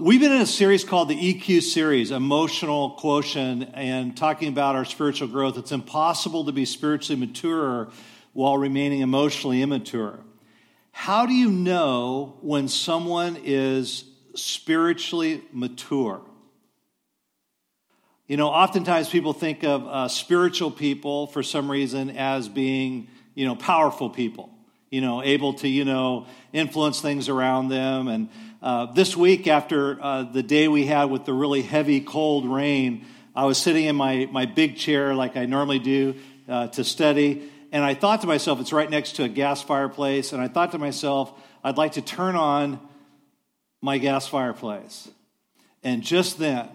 We've been in a series called the EQ series, Emotional Quotient, and talking about our spiritual growth. It's impossible to be spiritually mature while remaining emotionally immature. How do you know when someone is spiritually mature? You know, oftentimes people think of uh, spiritual people for some reason as being, you know, powerful people, you know, able to, you know, influence things around them. And uh, this week, after uh, the day we had with the really heavy, cold rain, I was sitting in my, my big chair like I normally do uh, to study. And I thought to myself, it's right next to a gas fireplace. And I thought to myself, I'd like to turn on my gas fireplace. And just then,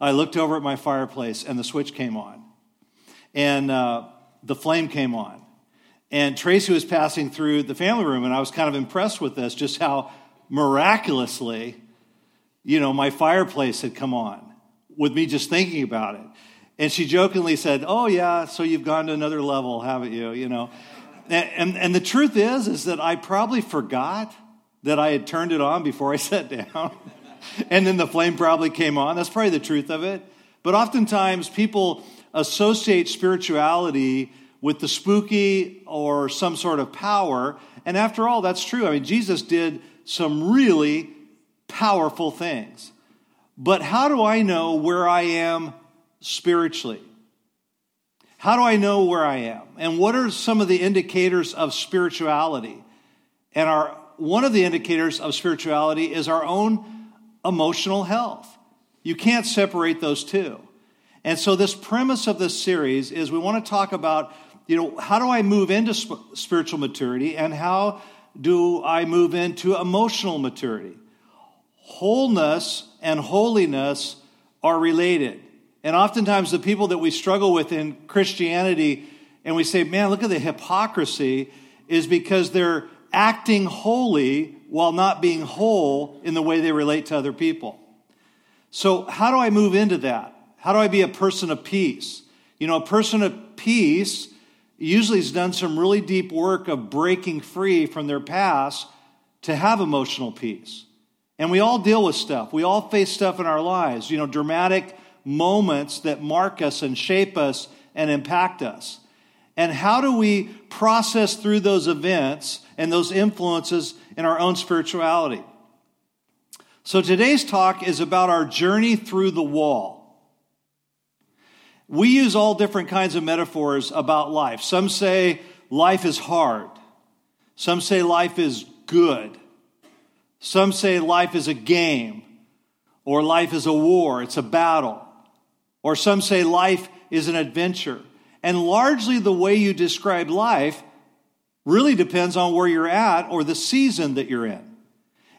I looked over at my fireplace and the switch came on. And uh, the flame came on. And Tracy was passing through the family room, and I was kind of impressed with this, just how miraculously, you know, my fireplace had come on with me just thinking about it. And she jokingly said, Oh, yeah, so you've gone to another level, haven't you? You know. And, and, and the truth is, is that I probably forgot that I had turned it on before I sat down. and then the flame probably came on. That's probably the truth of it. But oftentimes people associate spirituality with the spooky or some sort of power. And after all, that's true. I mean, Jesus did some really powerful things. But how do I know where I am spiritually? How do I know where I am? And what are some of the indicators of spirituality? And our one of the indicators of spirituality is our own emotional health. You can't separate those two. And so this premise of this series is we want to talk about, you know, how do I move into sp- spiritual maturity and how do I move into emotional maturity? Wholeness and holiness are related. And oftentimes, the people that we struggle with in Christianity, and we say, man, look at the hypocrisy, is because they're acting holy while not being whole in the way they relate to other people. So, how do I move into that? How do I be a person of peace? You know, a person of peace usually has done some really deep work of breaking free from their past to have emotional peace. And we all deal with stuff. We all face stuff in our lives, you know, dramatic moments that mark us and shape us and impact us. And how do we process through those events and those influences in our own spirituality? So today's talk is about our journey through the wall. We use all different kinds of metaphors about life. Some say life is hard. Some say life is good. Some say life is a game or life is a war, it's a battle. Or some say life is an adventure. And largely the way you describe life really depends on where you're at or the season that you're in.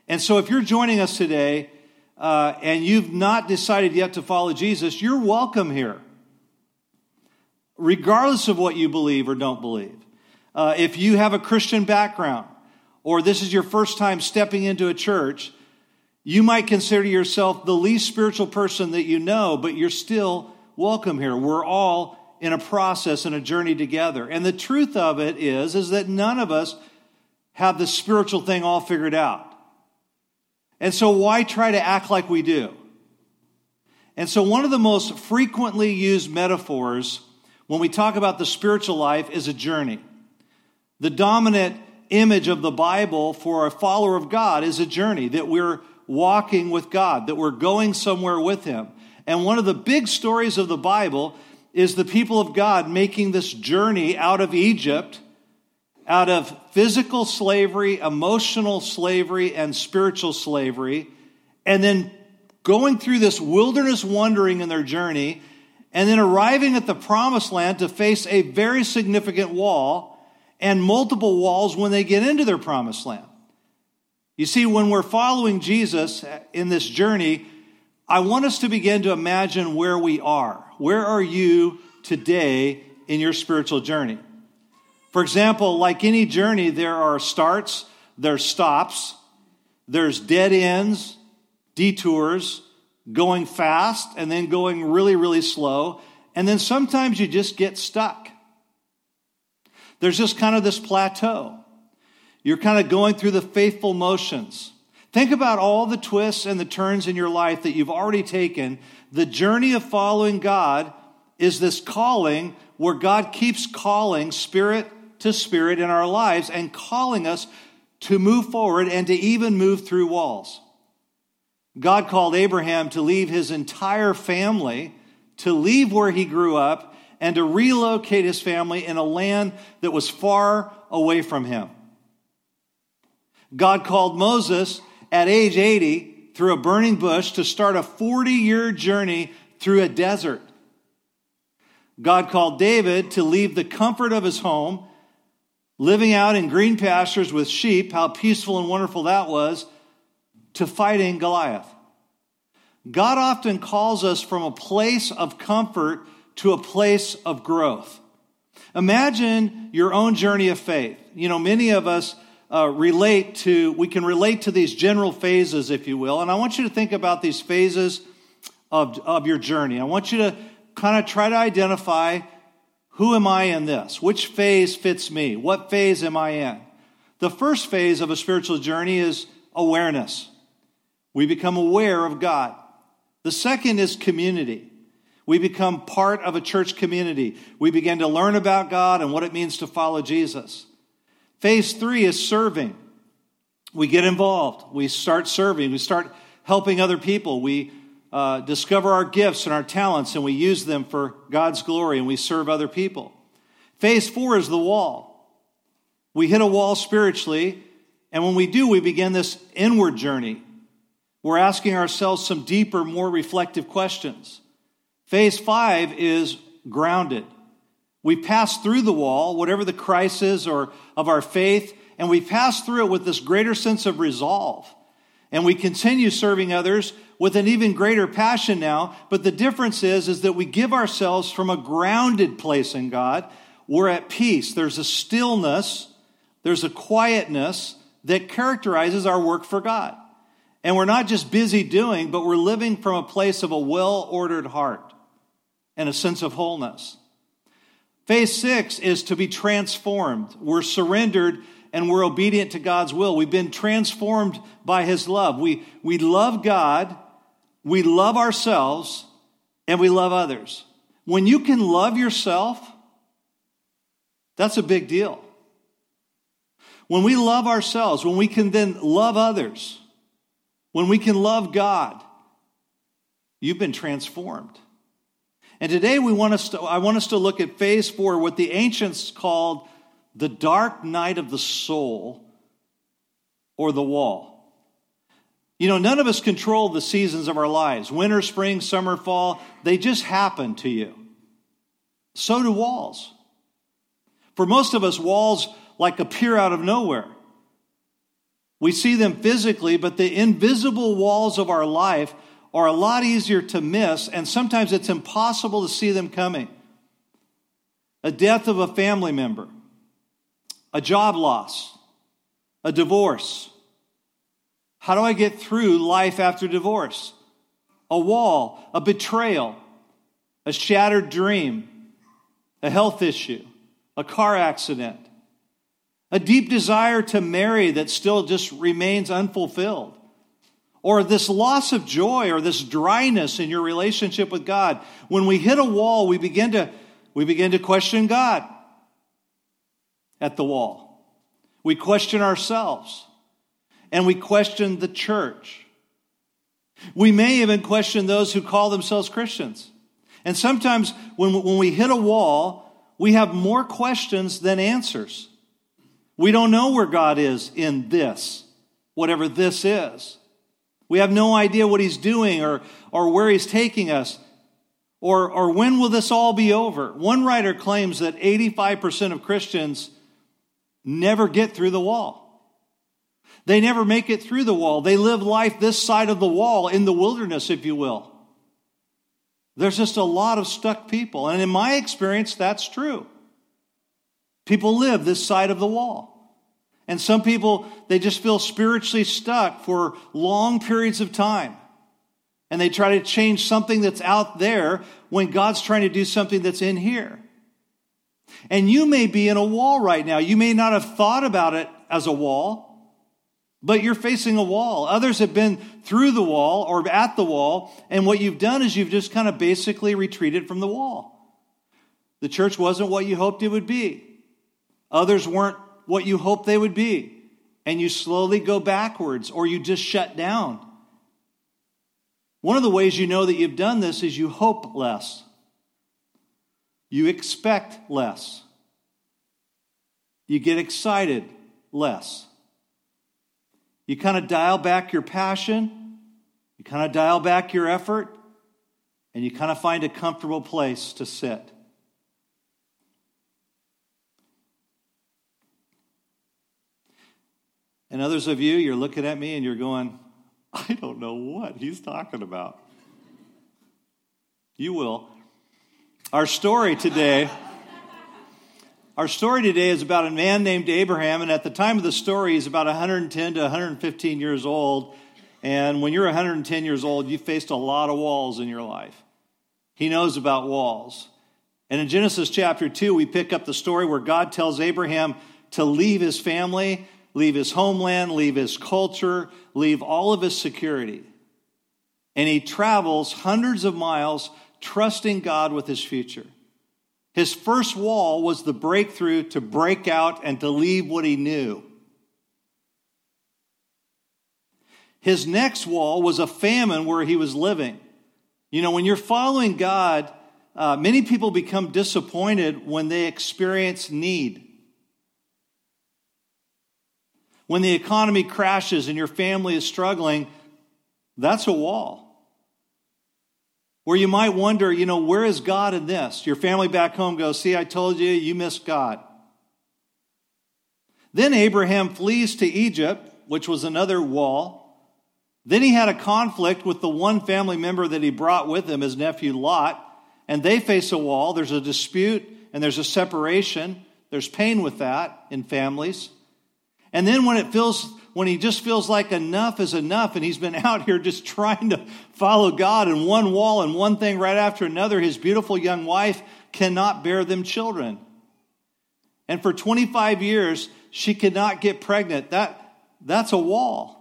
And so if you're joining us today uh, and you've not decided yet to follow Jesus, you're welcome here regardless of what you believe or don't believe. Uh, if you have a Christian background, or this is your first time stepping into a church, you might consider yourself the least spiritual person that you know, but you're still welcome here. We're all in a process and a journey together. And the truth of it is, is that none of us have the spiritual thing all figured out. And so why try to act like we do? And so one of the most frequently used metaphors when we talk about the spiritual life is a journey. The dominant image of the Bible for a follower of God is a journey that we're walking with God, that we're going somewhere with Him. And one of the big stories of the Bible is the people of God making this journey out of Egypt, out of physical slavery, emotional slavery, and spiritual slavery, and then going through this wilderness wandering in their journey and then arriving at the promised land to face a very significant wall and multiple walls when they get into their promised land. You see, when we're following Jesus in this journey, I want us to begin to imagine where we are. Where are you today in your spiritual journey? For example, like any journey, there are starts, there's stops, there's dead ends, detours, going fast and then going really, really slow. And then sometimes you just get stuck. There's just kind of this plateau. You're kind of going through the faithful motions. Think about all the twists and the turns in your life that you've already taken. The journey of following God is this calling where God keeps calling spirit to spirit in our lives and calling us to move forward and to even move through walls. God called Abraham to leave his entire family, to leave where he grew up, and to relocate his family in a land that was far away from him. God called Moses at age 80 through a burning bush to start a 40 year journey through a desert. God called David to leave the comfort of his home, living out in green pastures with sheep, how peaceful and wonderful that was, to fighting Goliath. God often calls us from a place of comfort to a place of growth. Imagine your own journey of faith. You know, many of us uh, relate to, we can relate to these general phases, if you will. And I want you to think about these phases of, of your journey. I want you to kind of try to identify who am I in this? Which phase fits me? What phase am I in? The first phase of a spiritual journey is awareness. We become aware of God. The second is community. We become part of a church community. We begin to learn about God and what it means to follow Jesus. Phase three is serving. We get involved. We start serving. We start helping other people. We uh, discover our gifts and our talents and we use them for God's glory and we serve other people. Phase four is the wall. We hit a wall spiritually, and when we do, we begin this inward journey. We're asking ourselves some deeper, more reflective questions. Phase five is grounded. We pass through the wall, whatever the crisis or of our faith, and we pass through it with this greater sense of resolve. And we continue serving others with an even greater passion now. But the difference is, is that we give ourselves from a grounded place in God. We're at peace. There's a stillness, there's a quietness that characterizes our work for God. And we're not just busy doing, but we're living from a place of a well ordered heart and a sense of wholeness. Phase six is to be transformed. We're surrendered and we're obedient to God's will. We've been transformed by His love. We, we love God, we love ourselves, and we love others. When you can love yourself, that's a big deal. When we love ourselves, when we can then love others, when we can love God, you've been transformed. And today we want us to, I want us to look at phase four, what the ancients called the dark night of the soul or the wall. You know, none of us control the seasons of our lives winter, spring, summer, fall. They just happen to you. So do walls. For most of us, walls like appear out of nowhere. We see them physically, but the invisible walls of our life are a lot easier to miss, and sometimes it's impossible to see them coming. A death of a family member, a job loss, a divorce. How do I get through life after divorce? A wall, a betrayal, a shattered dream, a health issue, a car accident, a deep desire to marry that still just remains unfulfilled or this loss of joy or this dryness in your relationship with God, when we hit a wall, we begin to, we begin to question God at the wall. We question ourselves and we question the church. We may even question those who call themselves Christians. And sometimes when, when we hit a wall, we have more questions than answers. We don't know where God is in this, whatever this is. We have no idea what he's doing or, or where he's taking us. Or, or when will this all be over? One writer claims that 85% of Christians never get through the wall. They never make it through the wall. They live life this side of the wall in the wilderness, if you will. There's just a lot of stuck people. And in my experience, that's true. People live this side of the wall. And some people, they just feel spiritually stuck for long periods of time. And they try to change something that's out there when God's trying to do something that's in here. And you may be in a wall right now. You may not have thought about it as a wall, but you're facing a wall. Others have been through the wall or at the wall, and what you've done is you've just kind of basically retreated from the wall. The church wasn't what you hoped it would be. Others weren't what you hoped they would be. And you slowly go backwards or you just shut down. One of the ways you know that you've done this is you hope less, you expect less, you get excited less. You kind of dial back your passion, you kind of dial back your effort, and you kind of find a comfortable place to sit. And others of you, you're looking at me and you're going, I don't know what he's talking about. You will. Our story today. Our story today is about a man named Abraham, and at the time of the story, he's about 110 to 115 years old. And when you're 110 years old, you faced a lot of walls in your life. He knows about walls. And in Genesis chapter 2, we pick up the story where God tells Abraham to leave his family, leave his homeland, leave his culture, leave all of his security. And he travels hundreds of miles trusting God with his future. His first wall was the breakthrough to break out and to leave what he knew. His next wall was a famine where he was living. You know, when you're following God, uh, many people become disappointed when they experience need. When the economy crashes and your family is struggling, that's a wall where you might wonder, you know, where is God in this? Your family back home goes, See, I told you, you missed God. Then Abraham flees to Egypt, which was another wall. Then he had a conflict with the one family member that he brought with him, his nephew Lot, and they face a wall. There's a dispute and there's a separation. There's pain with that in families. And then when it feels when he just feels like enough is enough and he's been out here just trying to follow God and one wall and one thing right after another, his beautiful young wife cannot bear them children. And for 25 years, she could not get pregnant. That, that's a wall.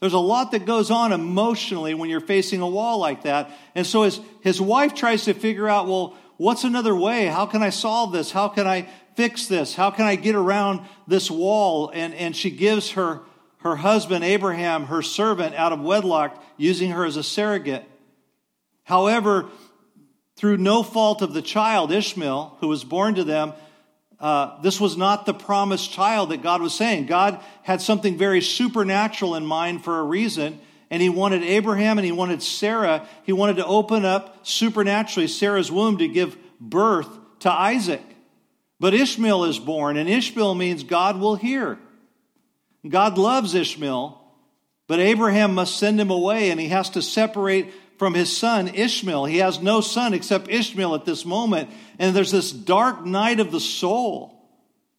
There's a lot that goes on emotionally when you're facing a wall like that. And so his, his wife tries to figure out, well, what's another way? How can I solve this? How can I fix this? How can I get around this wall? And, and she gives her, her husband, Abraham, her servant, out of wedlock, using her as a surrogate. However, through no fault of the child, Ishmael, who was born to them, uh, this was not the promised child that God was saying. God had something very supernatural in mind for a reason, and He wanted Abraham and He wanted Sarah. He wanted to open up supernaturally Sarah's womb to give birth to Isaac. But Ishmael is born, and Ishmael means God will hear. God loves Ishmael, but Abraham must send him away, and he has to separate from his son Ishmael. He has no son except Ishmael at this moment. And there's this dark night of the soul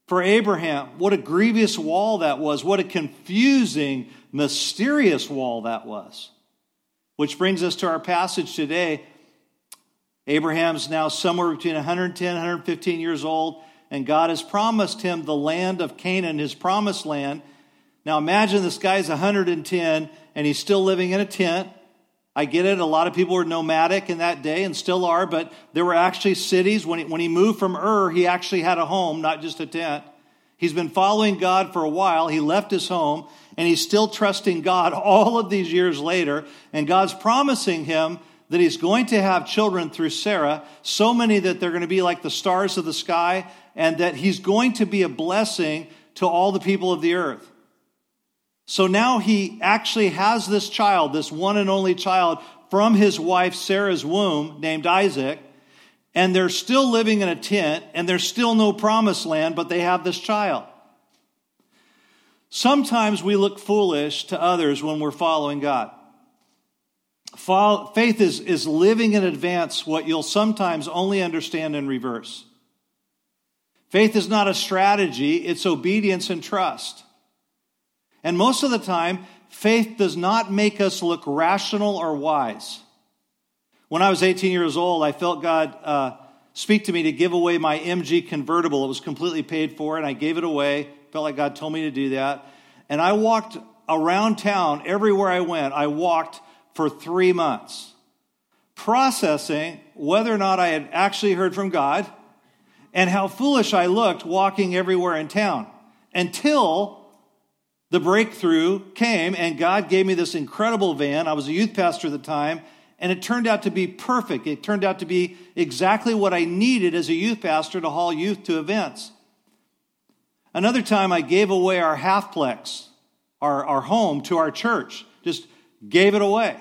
for Abraham. What a grievous wall that was. What a confusing, mysterious wall that was. Which brings us to our passage today. Abraham's now somewhere between 110 and 115 years old and God has promised him the land of Canaan, his promised land. Now imagine this guy's 110 and he's still living in a tent. I get it. A lot of people were nomadic in that day and still are, but there were actually cities. When he, when he moved from Ur, he actually had a home, not just a tent. He's been following God for a while. He left his home and he's still trusting God all of these years later. And God's promising him that he's going to have children through Sarah, so many that they're going to be like the stars of the sky and that he's going to be a blessing to all the people of the earth. So now he actually has this child, this one and only child from his wife Sarah's womb named Isaac, and they're still living in a tent and there's still no promised land, but they have this child. Sometimes we look foolish to others when we're following God. Faith is, is living in advance what you'll sometimes only understand in reverse. Faith is not a strategy, it's obedience and trust. And most of the time, faith does not make us look rational or wise. When I was 18 years old, I felt God uh, speak to me to give away my MG convertible. It was completely paid for, and I gave it away. Felt like God told me to do that. And I walked around town everywhere I went. I walked for three months, processing whether or not I had actually heard from God and how foolish I looked walking everywhere in town until the breakthrough came and God gave me this incredible van. I was a youth pastor at the time, and it turned out to be perfect. It turned out to be exactly what I needed as a youth pastor to haul youth to events. Another time, I gave away our halfplex, our, our home, to our church. Just gave it away.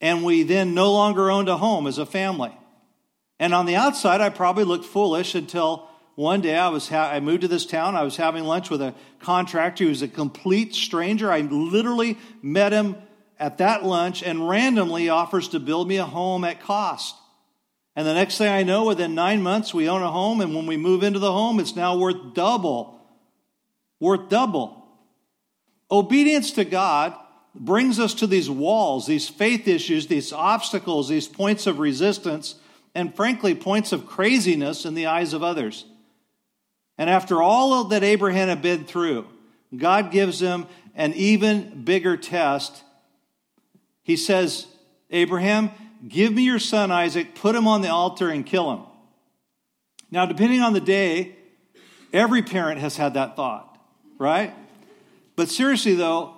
And we then no longer owned a home as a family. And on the outside, I probably looked foolish until one day I was ha- I moved to this town. I was having lunch with a contractor who was a complete stranger. I literally met him at that lunch and randomly offers to build me a home at cost. And the next thing I know, within nine months, we own a home, and when we move into the home, it's now worth double. Worth double. Obedience to God brings us to these walls, these faith issues, these obstacles, these points of resistance, and frankly, points of craziness in the eyes of others. And after all that Abraham had been through, God gives him an even bigger test. He says, Abraham, give me your son Isaac, put him on the altar, and kill him. Now, depending on the day, every parent has had that thought, right? But seriously, though,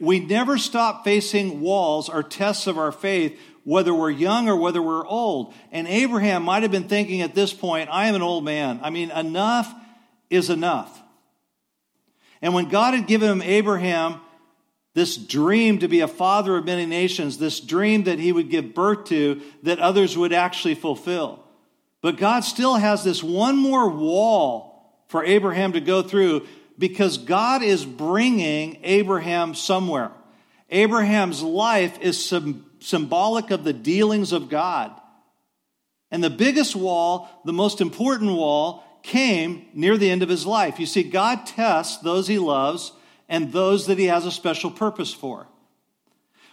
we never stop facing walls or tests of our faith, whether we're young or whether we're old. And Abraham might have been thinking at this point, I am an old man. I mean, enough is enough. And when God had given him Abraham this dream to be a father of many nations, this dream that he would give birth to that others would actually fulfill. But God still has this one more wall for Abraham to go through because God is bringing Abraham somewhere. Abraham's life is symbolic of the dealings of God. And the biggest wall, the most important wall, came near the end of his life. You see, God tests those he loves and those that he has a special purpose for.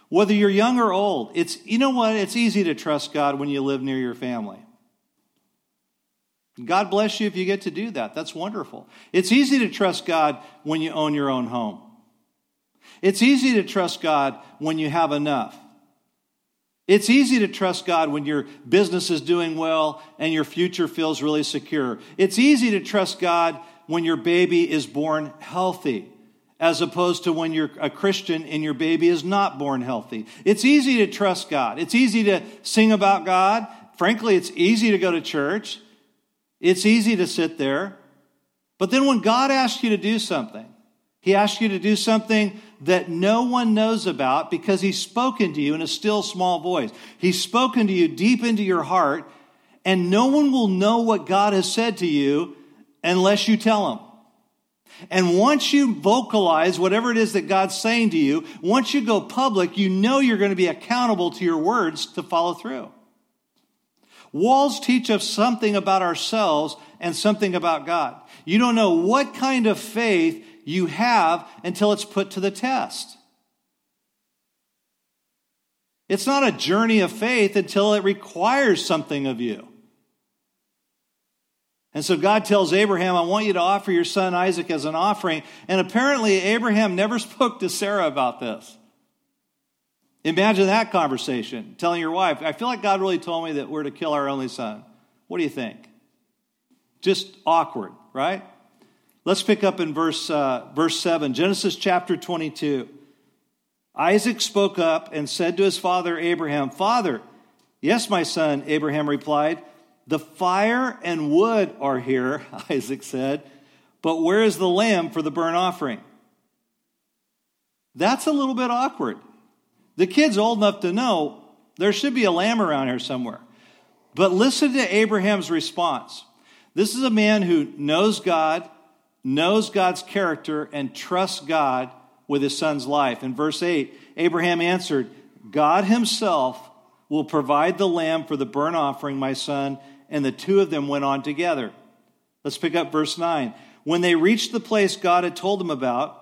Whether you're young or old, it's you know what? It's easy to trust God when you live near your family. God bless you if you get to do that. That's wonderful. It's easy to trust God when you own your own home. It's easy to trust God when you have enough. It's easy to trust God when your business is doing well and your future feels really secure. It's easy to trust God when your baby is born healthy as opposed to when you're a Christian and your baby is not born healthy. It's easy to trust God. It's easy to sing about God. Frankly, it's easy to go to church. It's easy to sit there. But then when God asks you to do something, He asks you to do something that no one knows about because He's spoken to you in a still small voice. He's spoken to you deep into your heart, and no one will know what God has said to you unless you tell Him. And once you vocalize whatever it is that God's saying to you, once you go public, you know you're going to be accountable to your words to follow through. Walls teach us something about ourselves and something about God. You don't know what kind of faith you have until it's put to the test. It's not a journey of faith until it requires something of you. And so God tells Abraham, I want you to offer your son Isaac as an offering. And apparently, Abraham never spoke to Sarah about this. Imagine that conversation, telling your wife, I feel like God really told me that we're to kill our only son. What do you think? Just awkward, right? Let's pick up in verse, uh, verse 7, Genesis chapter 22. Isaac spoke up and said to his father Abraham, Father, yes, my son, Abraham replied. The fire and wood are here, Isaac said, but where is the lamb for the burnt offering? That's a little bit awkward. The kid's old enough to know there should be a lamb around here somewhere. But listen to Abraham's response. This is a man who knows God, knows God's character, and trusts God with his son's life. In verse 8, Abraham answered, God himself will provide the lamb for the burnt offering, my son and the two of them went on together. Let's pick up verse 9. When they reached the place God had told them about,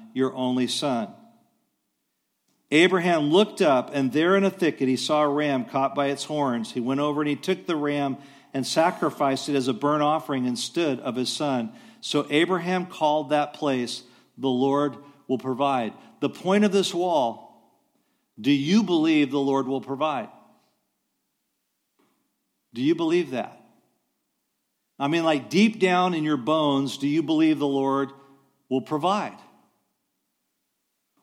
your only son. Abraham looked up, and there in a thicket he saw a ram caught by its horns. He went over and he took the ram and sacrificed it as a burnt offering instead of his son. So Abraham called that place, The Lord will provide. The point of this wall do you believe the Lord will provide? Do you believe that? I mean, like deep down in your bones, do you believe the Lord will provide?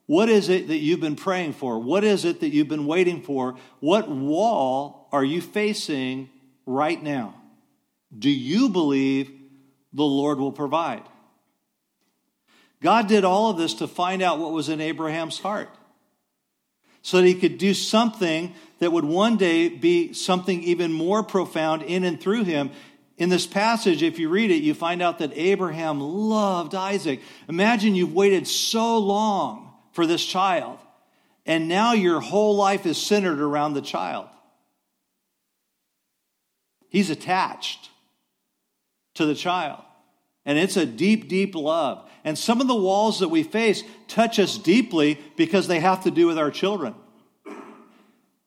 What is it that you've been praying for? What is it that you've been waiting for? What wall are you facing right now? Do you believe the Lord will provide? God did all of this to find out what was in Abraham's heart so that he could do something that would one day be something even more profound in and through him. In this passage, if you read it, you find out that Abraham loved Isaac. Imagine you've waited so long for this child, and now your whole life is centered around the child. He's attached to the child. And it's a deep, deep love. And some of the walls that we face touch us deeply because they have to do with our children.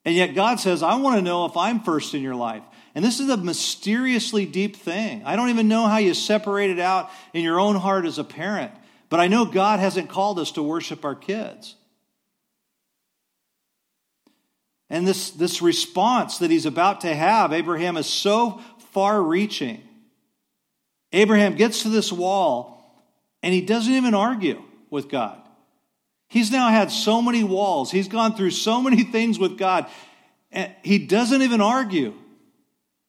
And yet God says, I want to know if I'm first in your life. And this is a mysteriously deep thing. I don't even know how you separate it out in your own heart as a parent. But I know God hasn't called us to worship our kids. And this, this response that he's about to have, Abraham is so far reaching. Abraham gets to this wall and he doesn't even argue with God. He's now had so many walls, he's gone through so many things with God, and he doesn't even argue.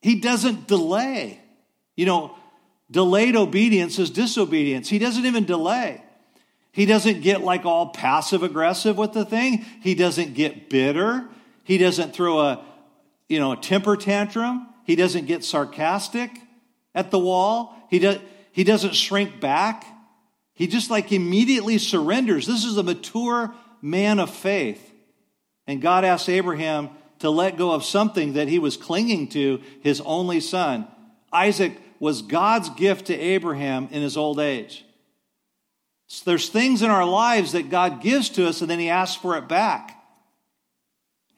He doesn't delay. You know, delayed obedience is disobedience. He doesn't even delay. He doesn't get like all passive aggressive with the thing. He doesn't get bitter. He doesn't throw a, you know, a temper tantrum. He doesn't get sarcastic at the wall. He, does, he doesn't shrink back. He just like immediately surrenders. This is a mature man of faith. And God asks Abraham to let go of something that he was clinging to, his only son. Isaac was God's gift to Abraham in his old age. So there's things in our lives that God gives to us and then he asks for it back.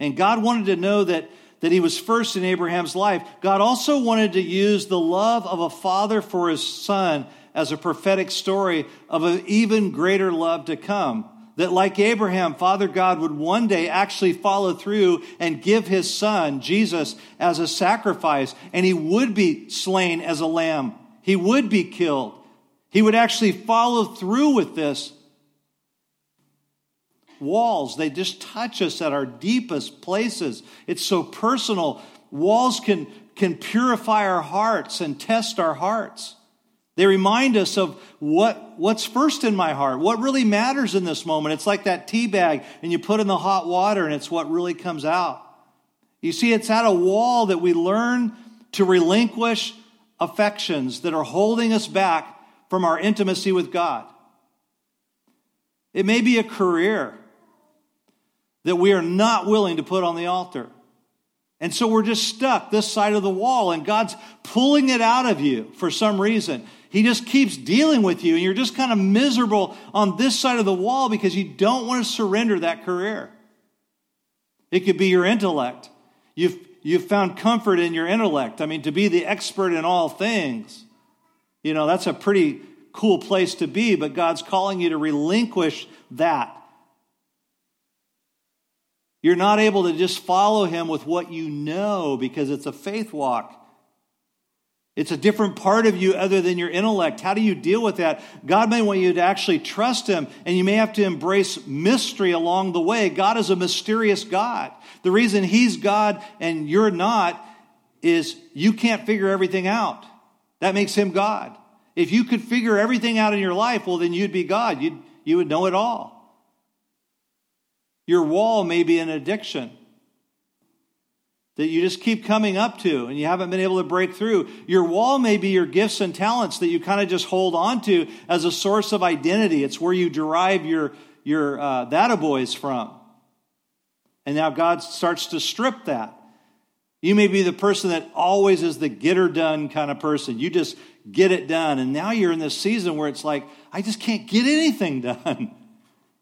And God wanted to know that, that he was first in Abraham's life. God also wanted to use the love of a father for his son as a prophetic story of an even greater love to come. That, like Abraham, Father God would one day actually follow through and give his son, Jesus, as a sacrifice, and he would be slain as a lamb. He would be killed. He would actually follow through with this. Walls, they just touch us at our deepest places. It's so personal. Walls can, can purify our hearts and test our hearts. They remind us of what, what's first in my heart, what really matters in this moment. It's like that tea bag, and you put in the hot water, and it's what really comes out. You see, it's at a wall that we learn to relinquish affections that are holding us back from our intimacy with God. It may be a career that we are not willing to put on the altar. And so we're just stuck this side of the wall, and God's pulling it out of you for some reason. He just keeps dealing with you, and you're just kind of miserable on this side of the wall because you don't want to surrender that career. It could be your intellect. You've, you've found comfort in your intellect. I mean, to be the expert in all things, you know, that's a pretty cool place to be, but God's calling you to relinquish that. You're not able to just follow Him with what you know because it's a faith walk. It's a different part of you other than your intellect. How do you deal with that? God may want you to actually trust Him, and you may have to embrace mystery along the way. God is a mysterious God. The reason He's God and you're not is you can't figure everything out. That makes Him God. If you could figure everything out in your life, well, then you'd be God. You'd, you would know it all. Your wall may be an addiction. That you just keep coming up to and you haven't been able to break through. Your wall may be your gifts and talents that you kind of just hold on to as a source of identity. It's where you derive your, your uh, that boys from. And now God starts to strip that. You may be the person that always is the get her done kind of person. You just get it done. And now you're in this season where it's like, I just can't get anything done.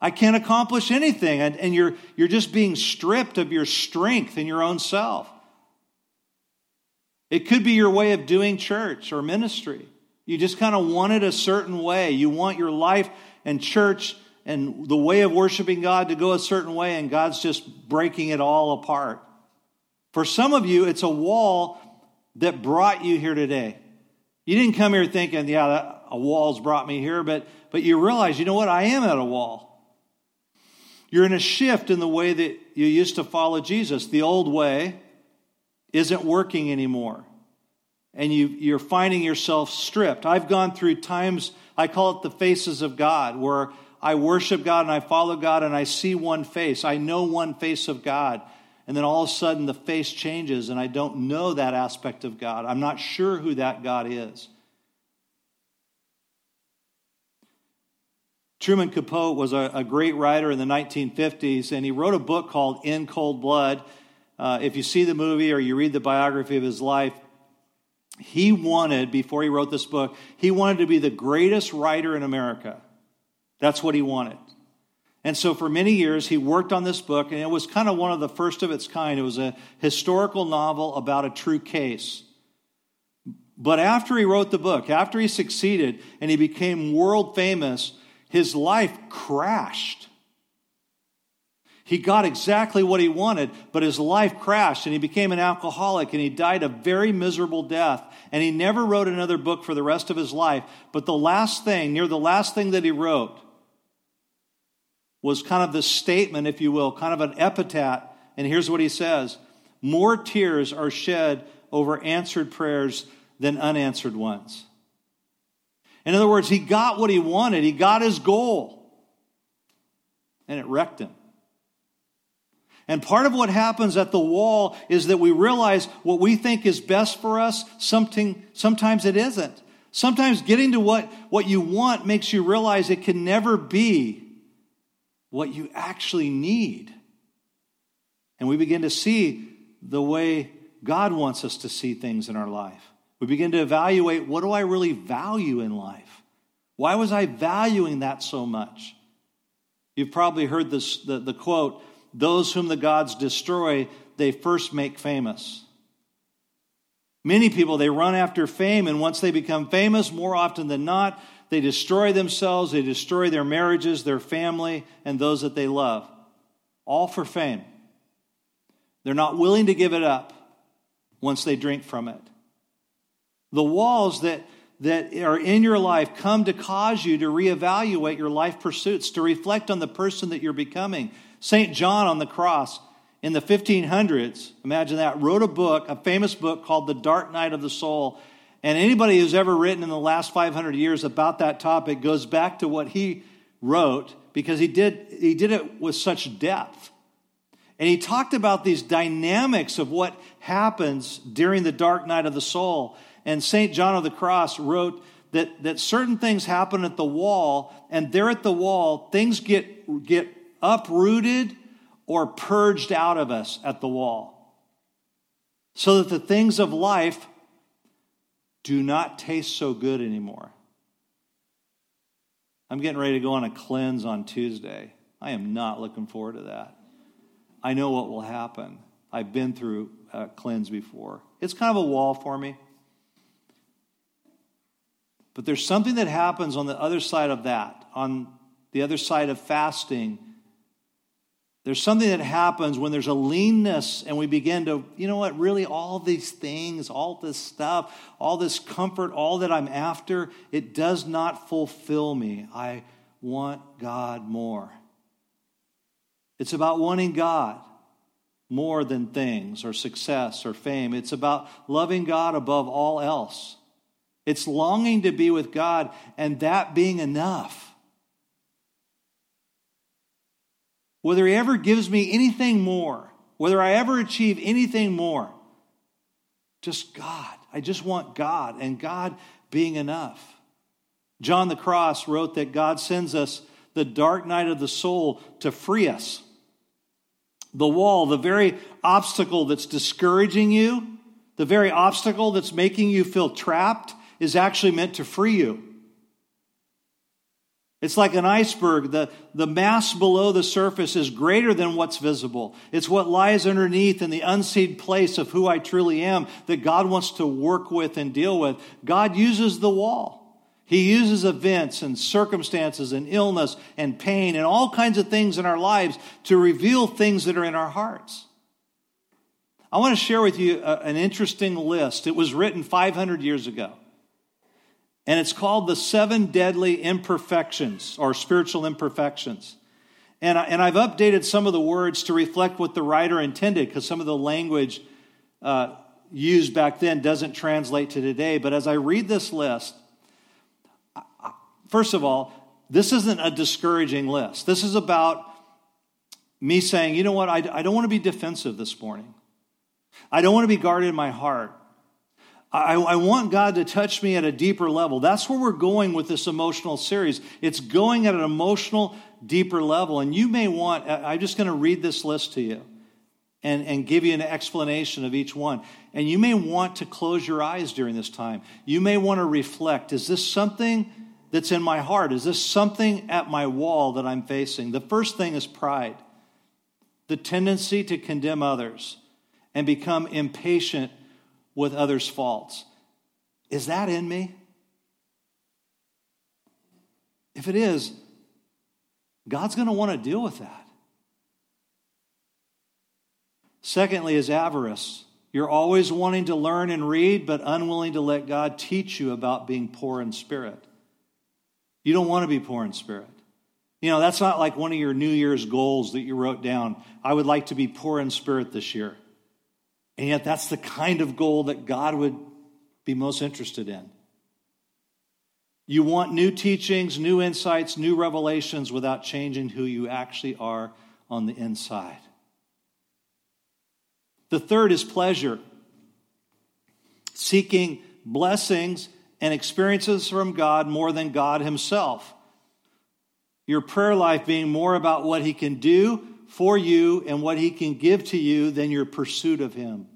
I can't accomplish anything. And, and you're, you're just being stripped of your strength in your own self. It could be your way of doing church or ministry. You just kind of want it a certain way. You want your life and church and the way of worshiping God to go a certain way, and God's just breaking it all apart. For some of you, it's a wall that brought you here today. You didn't come here thinking, yeah, a wall's brought me here, but, but you realize, you know what, I am at a wall. You're in a shift in the way that you used to follow Jesus. The old way isn't working anymore. And you, you're finding yourself stripped. I've gone through times, I call it the faces of God, where I worship God and I follow God and I see one face. I know one face of God. And then all of a sudden the face changes and I don't know that aspect of God. I'm not sure who that God is. Truman Capote was a, a, great writer in the 1950s, and he wrote a book called In Cold Blood. Uh, if you see the movie or you read the biography of his life, he wanted, before he wrote this book, he wanted to be the greatest writer in America. That's what he wanted. And so for many years, he worked on this book, and it was kind of one of the first of its kind. It was a historical novel about a true case. But after he wrote the book, after he succeeded and he became world famous, his life crashed. He got exactly what he wanted, but his life crashed and he became an alcoholic and he died a very miserable death. And he never wrote another book for the rest of his life. But the last thing, near the last thing that he wrote, was kind of the statement, if you will, kind of an epitaph. And here's what he says More tears are shed over answered prayers than unanswered ones. In other words, he got what he wanted, he got his goal, and it wrecked him. And part of what happens at the wall is that we realize what we think is best for us, something, sometimes it isn't. Sometimes getting to what, what you want makes you realize it can never be what you actually need. And we begin to see the way God wants us to see things in our life. We begin to evaluate what do I really value in life? Why was I valuing that so much? You've probably heard this, the, the quote those whom the gods destroy, they first make famous. Many people, they run after fame, and once they become famous, more often than not, they destroy themselves, they destroy their marriages, their family, and those that they love. All for fame. They're not willing to give it up once they drink from it. The walls that, that are in your life come to cause you to reevaluate your life pursuits, to reflect on the person that you're becoming. St. John of the Cross in the 1500s, imagine that, wrote a book, a famous book called The Dark Night of the Soul. And anybody who's ever written in the last 500 years about that topic goes back to what he wrote because he did, he did it with such depth. And he talked about these dynamics of what happens during the dark night of the soul. And St. John of the Cross wrote that, that certain things happen at the wall, and there at the wall, things get, get uprooted or purged out of us at the wall. So that the things of life do not taste so good anymore. I'm getting ready to go on a cleanse on Tuesday. I am not looking forward to that. I know what will happen. I've been through a cleanse before. It's kind of a wall for me. But there's something that happens on the other side of that, on the other side of fasting. There's something that happens when there's a leanness and we begin to, you know what, really all these things, all this stuff, all this comfort, all that I'm after, it does not fulfill me. I want God more. It's about wanting God more than things or success or fame. It's about loving God above all else. It's longing to be with God and that being enough. Whether He ever gives me anything more, whether I ever achieve anything more. Just God. I just want God and God being enough. John the Cross wrote that God sends us the dark night of the soul to free us. The wall, the very obstacle that's discouraging you, the very obstacle that's making you feel trapped, is actually meant to free you. It's like an iceberg. The, the mass below the surface is greater than what's visible. It's what lies underneath in the unseen place of who I truly am that God wants to work with and deal with. God uses the wall. He uses events and circumstances and illness and pain and all kinds of things in our lives to reveal things that are in our hearts. I want to share with you a, an interesting list. It was written 500 years ago and it's called the seven deadly imperfections or spiritual imperfections. And, I, and I've updated some of the words to reflect what the writer intended because some of the language uh, used back then doesn't translate to today. But as I read this list, first of all, this isn't a discouraging list. This is about me saying, you know what, I, I don't want to be defensive this morning. I don't want to be guarded in my heart. I, I, want God to touch me at a deeper level. That's where we're going with this emotional series. It's going at an emotional, deeper level. And you may want, I'm just going to read this list to you and, and give you an explanation of each one. And you may want to close your eyes during this time. You may want to reflect is this something that's in my heart? Is this something at my wall that I'm facing? The first thing is pride, the tendency to condemn others and become impatient with others' faults. Is that in me? If it is, God's going to want to deal with that. Secondly, is avarice. You're always wanting to learn and read, but unwilling to let God teach you about being poor in spirit. You don't want to be poor in spirit. You know, that's not like one of your New Year's goals that you wrote down. I would like to be poor in spirit this year. And yet, that's the kind of goal that God would be most interested in. You want new teachings, new insights, new revelations without changing who you actually are on the inside. The third is pleasure, seeking blessings and experiences from God more than God Himself. Your prayer life being more about what He can do for you and what he can give to you than your pursuit of him.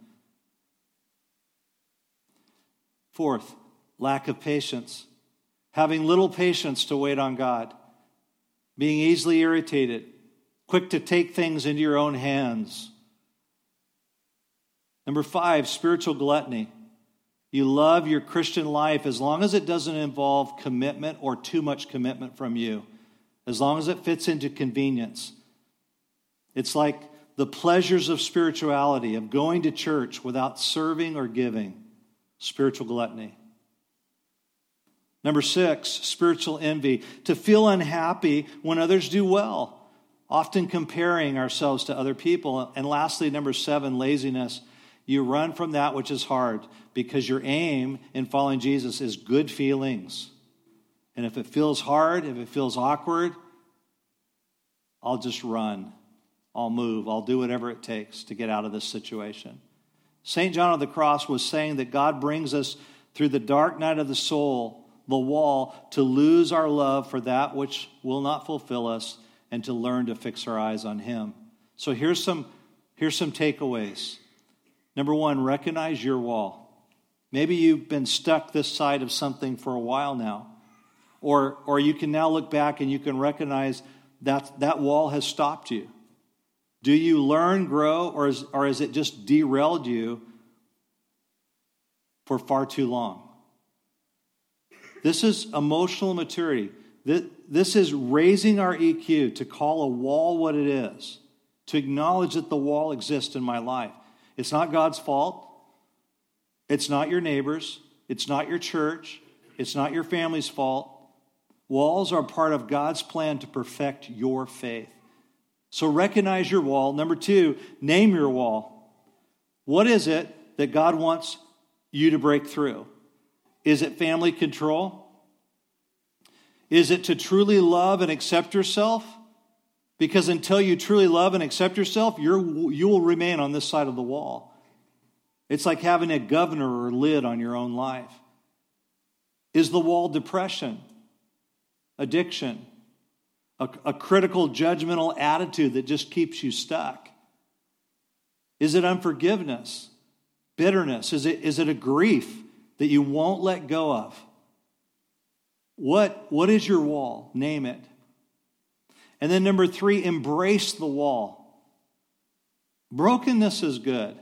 Fourth, lack of patience. Having little patience to wait on God. Being easily irritated, quick to take things into your own hands. Number five, spiritual gluttony. You love your Christian life as long as it doesn't involve commitment or too much commitment from you, as long as it fits into convenience. It's like the pleasures of spirituality, of going to church without serving or giving, spiritual gluttony. Number six, spiritual envy, to feel unhappy when others do well, often comparing ourselves to other people. And lastly, number seven, laziness. You run from that which is hard because your aim in following Jesus is good feelings. And if it feels hard, if it feels awkward, I'll just run. I'll move. I'll do whatever it takes to get out of this situation. St. John of the Cross was saying that God brings us through the dark night of the soul, the wall, to lose our love for that which will not fulfill us and to learn to fix our eyes on Him. So here's some, here's some takeaways. Number one, recognize your wall. Maybe you've been stuck this side of something for a while now. Or, or you can now look back and you can recognize that that wall has stopped you. Do you learn, grow, or is, or is it just derailed you for far too long? This is emotional maturity. This is raising our EQ to call a wall what it is, to acknowledge that the wall exists in my life. It's not God's fault. It's not your neighbor's. It's not your church. It's not your family's fault. Walls are part of God's plan to perfect your faith. So recognize your wall. Number two, name your wall. What is it that God wants you to break through? Is it family control? Is it to truly love and accept yourself? Because until you truly love and accept yourself, you're, you will remain on this side of the wall. It's like having a governor or lid on your own life. Is the wall depression, addiction, a, a critical, judgmental attitude that just keeps you stuck? Is it unforgiveness, bitterness? Is it, is it a grief that you won't let go of? What, what is your wall? Name it. And then, number three, embrace the wall. Brokenness is good.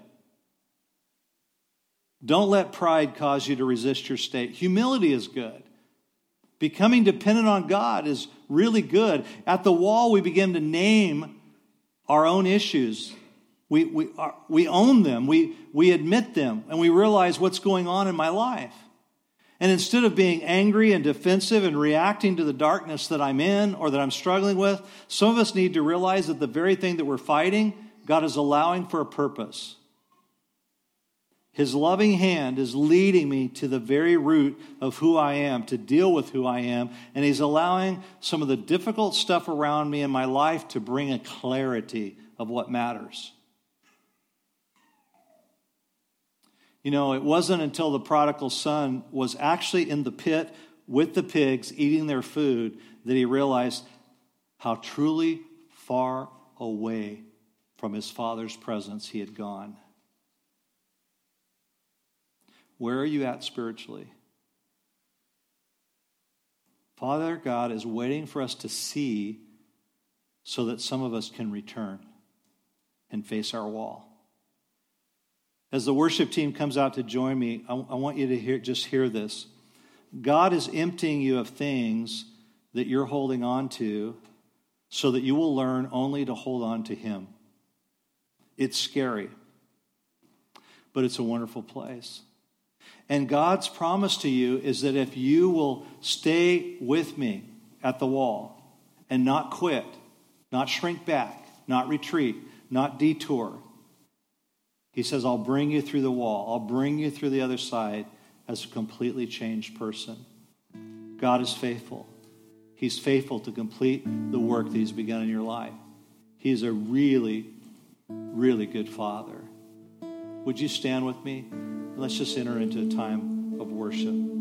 Don't let pride cause you to resist your state. Humility is good. Becoming dependent on God is really good. At the wall, we begin to name our own issues. We, we, are, we own them, we, we admit them, and we realize what's going on in my life. And instead of being angry and defensive and reacting to the darkness that I'm in or that I'm struggling with, some of us need to realize that the very thing that we're fighting, God is allowing for a purpose. His loving hand is leading me to the very root of who I am, to deal with who I am. And He's allowing some of the difficult stuff around me in my life to bring a clarity of what matters. You know, it wasn't until the prodigal son was actually in the pit with the pigs eating their food that he realized how truly far away from his father's presence he had gone. Where are you at spiritually? Father God is waiting for us to see so that some of us can return and face our wall. As the worship team comes out to join me, I, I want you to hear, just hear this. God is emptying you of things that you're holding on to so that you will learn only to hold on to Him. It's scary, but it's a wonderful place. And God's promise to you is that if you will stay with me at the wall and not quit, not shrink back, not retreat, not detour, He says, I'll bring you through the wall. I'll bring you through the other side as a completely changed person. God is faithful. He's faithful to complete the work that He's begun in your life. He's a really, really good Father. Would you stand with me? Let's just enter into a time of worship.